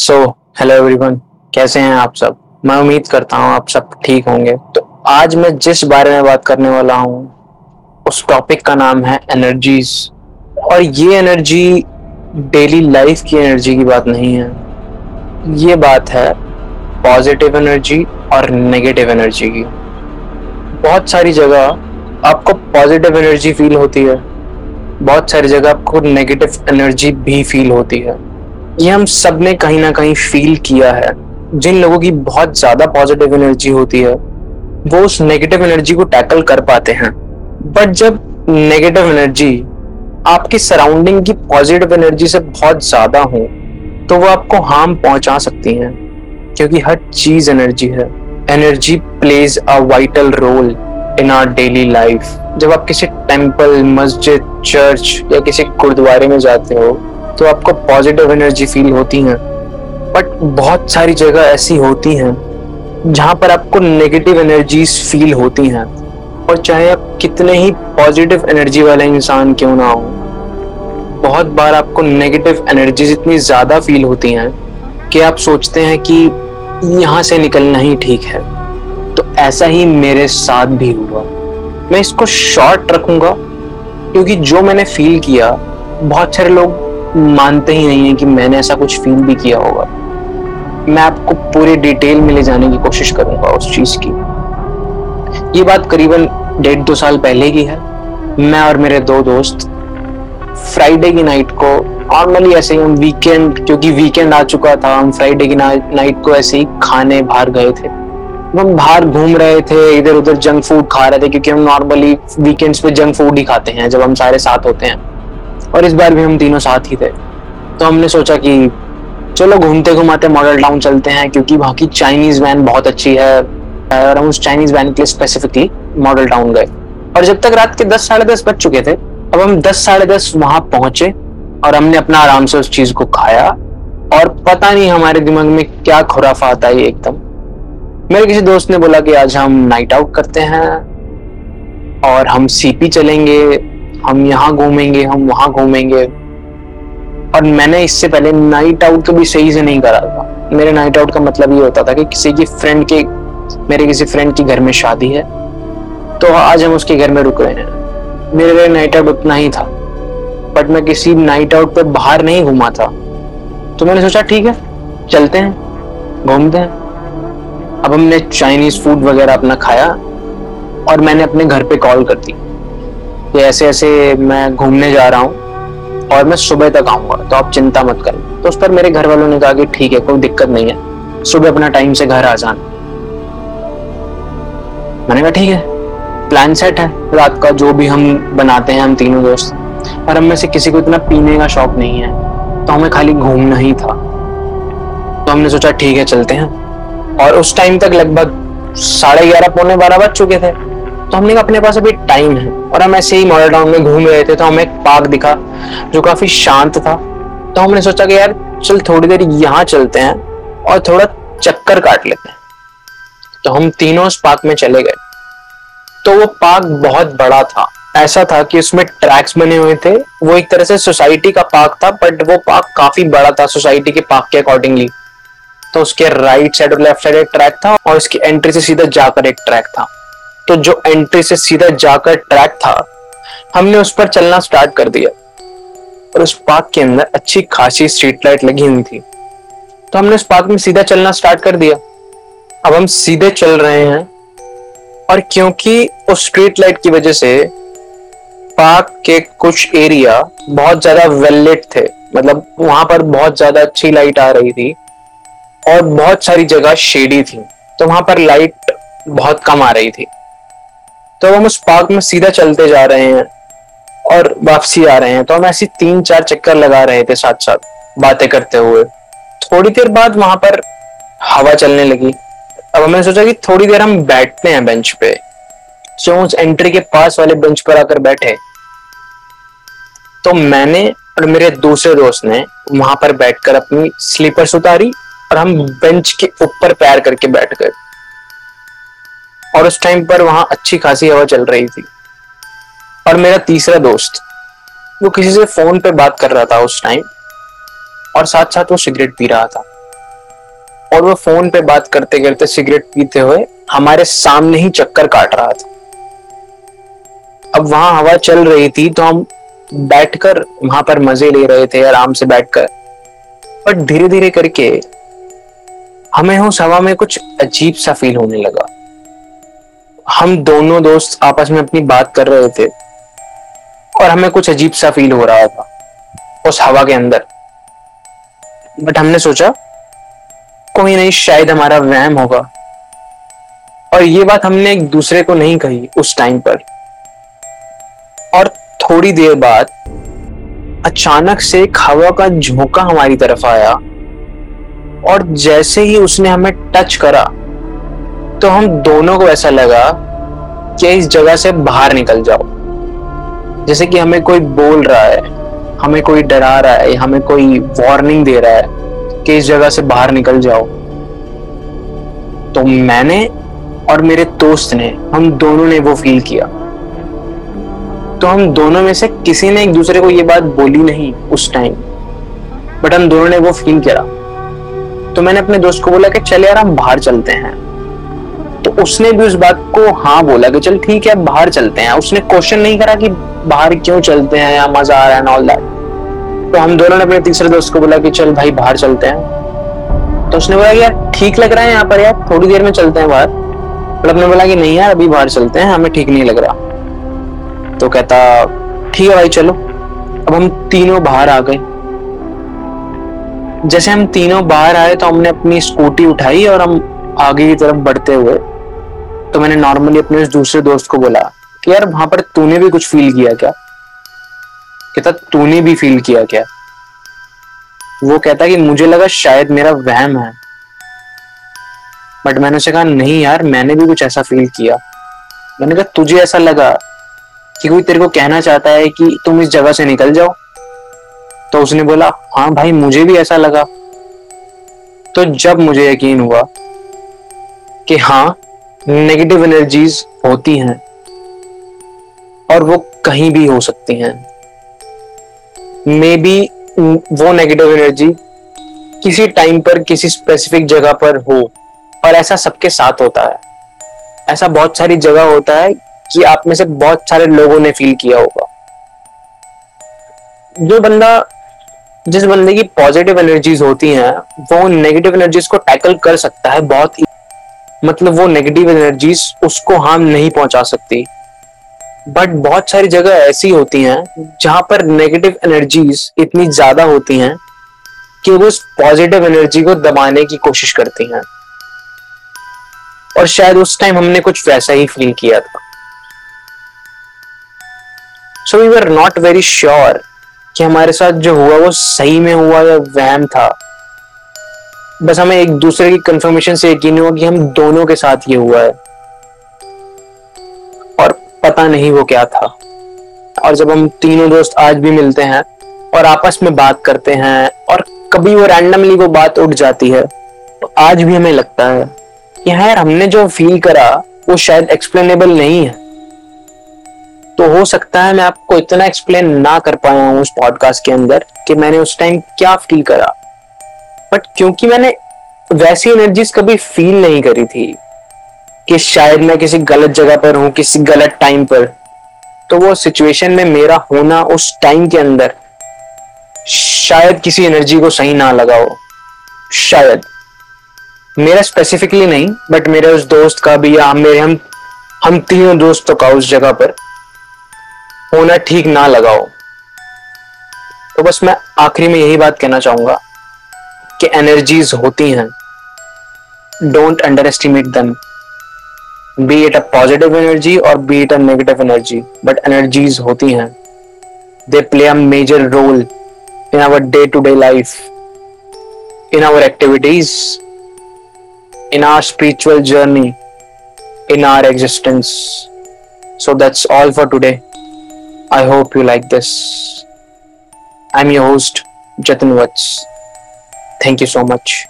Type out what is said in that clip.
So hello everyone कैसे हैं आप सब? मैं उम्मीद करता हूँ आप सब ठीक होंगे। तो आज मैं जिस बारे में बात करने वाला हूँ, उस टॉपिक का नाम है एनर्जीज और ये एनर्जी डेली लाइफ की एनर्जी की बात नहीं है। ये बात है पॉजिटिव एनर्जी और नेगेटिव एनर्जी की। बहुत सारी जगह आपको पॉजिटिव एनर्जी फील होती है। बहुत सारी जगह आपको नेगेटिव एनर्जी भी फील होती है। ये हम सबने कहीं ना कहीं फील किया है। जिन लोगों की बहुत ज़्यादा पॉजिटिव एनर्जी होती है, वो उस नेगेटिव एनर्जी को टैकल कर पाते हैं। बट जब नेगेटिव एनर्जी आपकी सराउंडिंग की पॉजिटिव एनर्जी से बहुत ज़्यादा हो तो वो आपको हार्म पहुँचा सकती हैं। क्योंकि हर चीज़ एनर्जी है। Energy plays a vital role in our daily life जब आप किसी टेंपल मस्जिद चर्च या किसी गुरुद्वारे में जाते हो तो आपको पॉजिटिव एनर्जी फील होती है। बट बहुत सारी जगह ऐसी होती हैं, जहाँ पर आपको नेगेटिव एनर्जीज फील होती हैं। और चाहे आप कितने ही पॉजिटिव एनर्जी वाले इंसान क्यों ना हो, बहुत बार आपको नेगेटिव एनर्जीज इतनी ज़्यादा फील होती हैं कि आप सोचते हैं कि यहाँ से निकलना ही ठीक है। तो ऐसा ही मेरे साथ भी हुआ। मैं इसको शॉर्ट रखूँगा, क्योंकि जो मैंने फील किया, बहुत सारे लोग मानते ही नहीं है कि मैंने ऐसा कुछ फील भी किया होगा। मैं आपको पूरे डिटेल में ले जाने की कोशिश करूँगा उस चीज़ की। ये बात करीबन डेढ़ दो साल पहले की है। मैं और मेरे दो दोस्त फ्राइडे की नाइट को नॉर्मली ऐसे ही हम वीकेंड क्योंकि वीकेंड आ चुका था, हम फ्राइडे की नाइट को ऐसे ही खाने बाहर गए थे। हम बाहर घूम रहे थे इधर उधर जंक फ़ूड खा रहे थे, क्योंकि हम नॉर्मली वीकेंड्स पे जंक फ़ूड ही खाते हैं, जब हम सारे साथ होते हैं। और इस बार भी हम तीनों साथ ही थे। तो हमने सोचा कि चलो घूमते घुमाते मॉडल टाउन चलते हैं, क्योंकि वहाँ की चाइनीज़ वैन बहुत अच्छी है, और हम उस चाइनीज़ वैन के लिए स्पेसिफिकली मॉडल टाउन गए। और जब तक रात के दस, साढ़े दस बज चुके थे, अब हम दस, साढ़े दस वहाँ पहुँचे, और हमने अपना आराम से उस चीज़ को खाया, और पता नहीं हमारे दिमाग में क्या खुराफात आई एकदम। मेरे किसी दोस्त ने बोला कि आज हम नाइट आउट करते हैं, और हम सीपी चलेंगे हम यहाँ घूमेंगे, हम वहाँ घूमेंगे। और मैंने इससे पहले नाइट आउट कभी सही से नहीं करा था। मेरे नाइट आउट का मतलब ये होता था कि किसी की फ्रेंड के, मेरे किसी फ्रेंड के घर में शादी है तो आज हम उसके घर में रुक रहे हैं। मेरे लिए नाइट आउट उतना ही था। बट मैं किसी नाइट आउट पर बाहर नहीं घूमा था। तो मैंने सोचा, ठीक है, चलते हैं, घूमते हैं। अब हमने चाइनीज़ फ़ूड वगैरह अपना खाया, और मैंने अपने घर पे कॉल कर दी। कि ऐसे ऐसे मैं घूमने जा रहा हूँ और मैं सुबह तक आऊँगा तो आप चिंता मत करें। तो उस पर मेरे घर वालों ने कहा कि ठीक है, कोई दिक्कत नहीं है। सुबह अपना टाइम से घर आ जाना। मैंने कहा, ठीक है प्लान सेट है। रात का जो भी हम बनाते हैं, हम तीनों दोस्त और हम में से किसी को इतना पीने का शौक नहीं है तो हमें खाली घूमना ही था। तो हमने सोचा, ठीक है, चलते हैं। और उस टाइम तक लगभग साढ़े ग्यारह, पौने बारह बज चुके थे। तो हमने कहा, अपने पास अभी टाइम है। और हम ऐसे ही मॉडल टाउन में घूम रहे थे तो हमें एक पार्क दिखा, जो काफ़ी शांत था। तो हमने सोचा कि यार, चल थोड़ी देर यहाँ चलते हैं और थोड़ा चक्कर काट लेते हैं। तो हम तीनों उस पार्क में चले गए। तो वो पार्क बहुत बड़ा था। ऐसा था कि उसमें ट्रैक्स बने हुए थे। वो एक तरह से सोसाइटी का पार्क था बट वो पार्क काफ़ी बड़ा था सोसाइटी के पार्क के अकॉर्डिंगली तो उसके राइट साइड और लेफ़्ट साइड एक ट्रैक था और उसकी एंट्री से सीधा जाकर एक ट्रैक था। तो जो एंट्री से सीधा जाकर ट्रैक था, हमने उस पर चलना स्टार्ट कर दिया। और उस पार्क के अंदर अच्छी खासी स्ट्रीट लाइट लगी हुई थी। तो हमने उस पार्क में सीधा चलना स्टार्ट कर दिया। अब हम सीधे चल रहे हैं। और क्योंकि उस स्ट्रीट लाइट की वजह से पार्क के कुछ एरिया बहुत ज़्यादा वेल थे। मतलब वहाँ पर बहुत ज़्यादा अच्छी लाइट आ रही थी। और बहुत सारी जगह शेडी थी। तो वहाँ पर लाइट बहुत कम आ रही थी। तो हम उस पार्क में सीधा चलते जा रहे हैं और वापसी आ रहे हैं। तो हम ऐसी तीन चार चक्कर लगा रहे थे साथ साथ बातें करते हुए। थोड़ी देर बाद वहाँ पर हवा चलने लगी। अब हमने सोचा कि थोड़ी देर हम बैठते हैं बेंच पे। जो उस एंट्री के पास वाले बेंच पर आकर बैठे। तो मैंने और मेरे दूसरे दोस्त ने वहाँ पर बैठकर अपनी स्लीपर्स उतारी और हम बेंच के ऊपर पैर करके बैठ गए। और उस टाइम पर वहाँ अच्छी खासी हवा चल रही थी। और मेरा तीसरा दोस्त, वो किसी से फ़ोन पे बात कर रहा था उस टाइम और साथ साथ वो सिगरेट पी रहा था। और वो फ़ोन पे बात करते करते सिगरेट पीते हुए हमारे सामने ही चक्कर काट रहा था। अब वहाँ हवा चल रही थी तो हम बैठकर वहाँ पर मज़े ले रहे थे, आराम से बैठकर। बट धीरे धीरे करके हमें उस हवा में कुछ अजीब सा फील होने लगा। हम दोनों दोस्त आपस में अपनी बात कर रहे थे और हमें कुछ अजीब सा फील हो रहा था उस हवा के अंदर। बट हमने सोचा, कोई नहीं, शायद हमारा वहम होगा। और ये बात हमने एक दूसरे को नहीं कही उस टाइम पर। और थोड़ी देर बाद अचानक से एक हवा का झोंका हमारी तरफ़ आया और जैसे ही उसने हमें टच करा तो हम दोनों को ऐसा लगा कि इस जगह से बाहर निकल जाओ। जैसे कि हमें कोई बोल रहा है, हमें कोई डरा रहा है, हमें कोई वार्निंग दे रहा है कि इस जगह से बाहर निकल जाओ। तो मैंने और मेरे दोस्त ने, हम दोनों ने वो फील किया। तो हम दोनों में से किसी ने एक दूसरे को ये बात बोली नहीं उस टाइम बट हम दोनों ने वो फील किया तो मैंने अपने दोस्त को बोला कि चल यार, हम बाहर चलते हैं। तो उसने भी उस बात को हाँ बोला कि चल ठीक है बाहर चलते हैं। उसने क्वेश्चन नहीं करा कि बाहर क्यों चलते हैं या मज़ा आ रहा है ऑल दैट तो हम दोनों ने अपने तीसरे दोस्त को बोला कि चल भाई, बाहर चलते हैं। तो उसने बोला यार, ठीक लग रहा है यहाँ पर यार, थोड़ी देर में चलते हैं बाहर। पर अपने बोला कि नहीं यार, अभी बाहर चलते हैं, हमें ठीक नहीं लग रहा। तो कहता, ठीक है भाई, चलो। अब हम तीनों बाहर आ गए। जैसे हम तीनों बाहर आए तो हमने अपनी स्कूटी उठाई और हम आगे की तरफ़ बढ़ते हुए तो मैंने नॉर्मली अपने दूसरे दोस्त को बोला कि यार वहाँ पर तूने भी कुछ फील किया क्या? कहता, तूने भी फील किया क्या? वो कहता कि मुझे लगा शायद मेरा वहम है। बट मैंने उसे कहा, नहीं यार, मैंने भी कुछ ऐसा फील किया। मैंने कहा, तुझे ऐसा लगा कि कोई तेरे को कहना चाहता है कि तुम इस जगह से निकल जाओ? तो उसने बोला हाँ भाई, मुझे भी ऐसा लगा। तो जब मुझे यकीन हुआ कि हाँ नेगेटिव एनर्जीज होती हैं और वो कहीं भी हो सकती हैं। मे बी वो नेगेटिव एनर्जी किसी टाइम पर, किसी स्पेसिफिक जगह पर हो और ऐसा सबके साथ होता है। ऐसा बहुत सारी जगह होता है कि आप में से बहुत सारे लोगों ने फील किया होगा। जो बंदा, जिस बंदे की पॉजिटिव एनर्जीज होती हैं, वो नेगेटिव एनर्जीज को टैकल कर सकता है बहुत मतलब वो नेगेटिव एनर्जीज उसको हार्म नहीं पहुँचा सकती। बट बहुत सारी जगह ऐसी होती हैं जहाँ पर नेगेटिव एनर्जीज इतनी ज़्यादा होती हैं कि वो उस पॉजिटिव एनर्जी को दबाने की कोशिश करती हैं। और शायद उस टाइम हमने कुछ वैसा ही फील किया था। So we were not very sure कि हमारे साथ जो हुआ वो सही में हुआ या वहम था। बस हमें एक दूसरे की कंफर्मेशन से यकीन हुआ कि हम दोनों के साथ ये हुआ है। और पता नहीं वो क्या था। और जब हम तीनों दोस्त आज भी मिलते हैं और आपस में बात करते हैं और कभी वो रैंडमली वो बात उठ जाती है तो आज भी हमें लगता है कि हाँ यार, हमने जो फील करा, वो शायद एक्सप्लेनेबल नहीं है। तो हो सकता है मैं आपको इतना एक्सप्लेन ना कर पाया हूँ उस पॉडकास्ट के अंदर कि मैंने उस टाइम क्या फील करा। बट क्योंकि मैंने वैसी एनर्जीज कभी फील नहीं करी थी कि शायद मैं किसी गलत जगह पर हूँ, किसी गलत टाइम पर तो वो सिचुएशन में मेरा होना उस टाइम के अंदर शायद किसी एनर्जी को सही ना लगा हो, शायद। मेरा स्पेसिफिकली नहीं बट मेरे उस दोस्त का भी या मेरे हम हम तीनों दोस्तों का उस जगह पर होना ठीक ना लगा हो। तो बस मैं आखिरी में यही बात कहना चाहूँगा कि एनर्जीज होती हैं। Don't underestimate them be it a positive energy और be it negative energy but energies होती हैं। They play a major role in our day to day life in our activities in our spiritual journey in our existence so that's all for today I hope you like this I am your host Jatan Vats Thank you so much.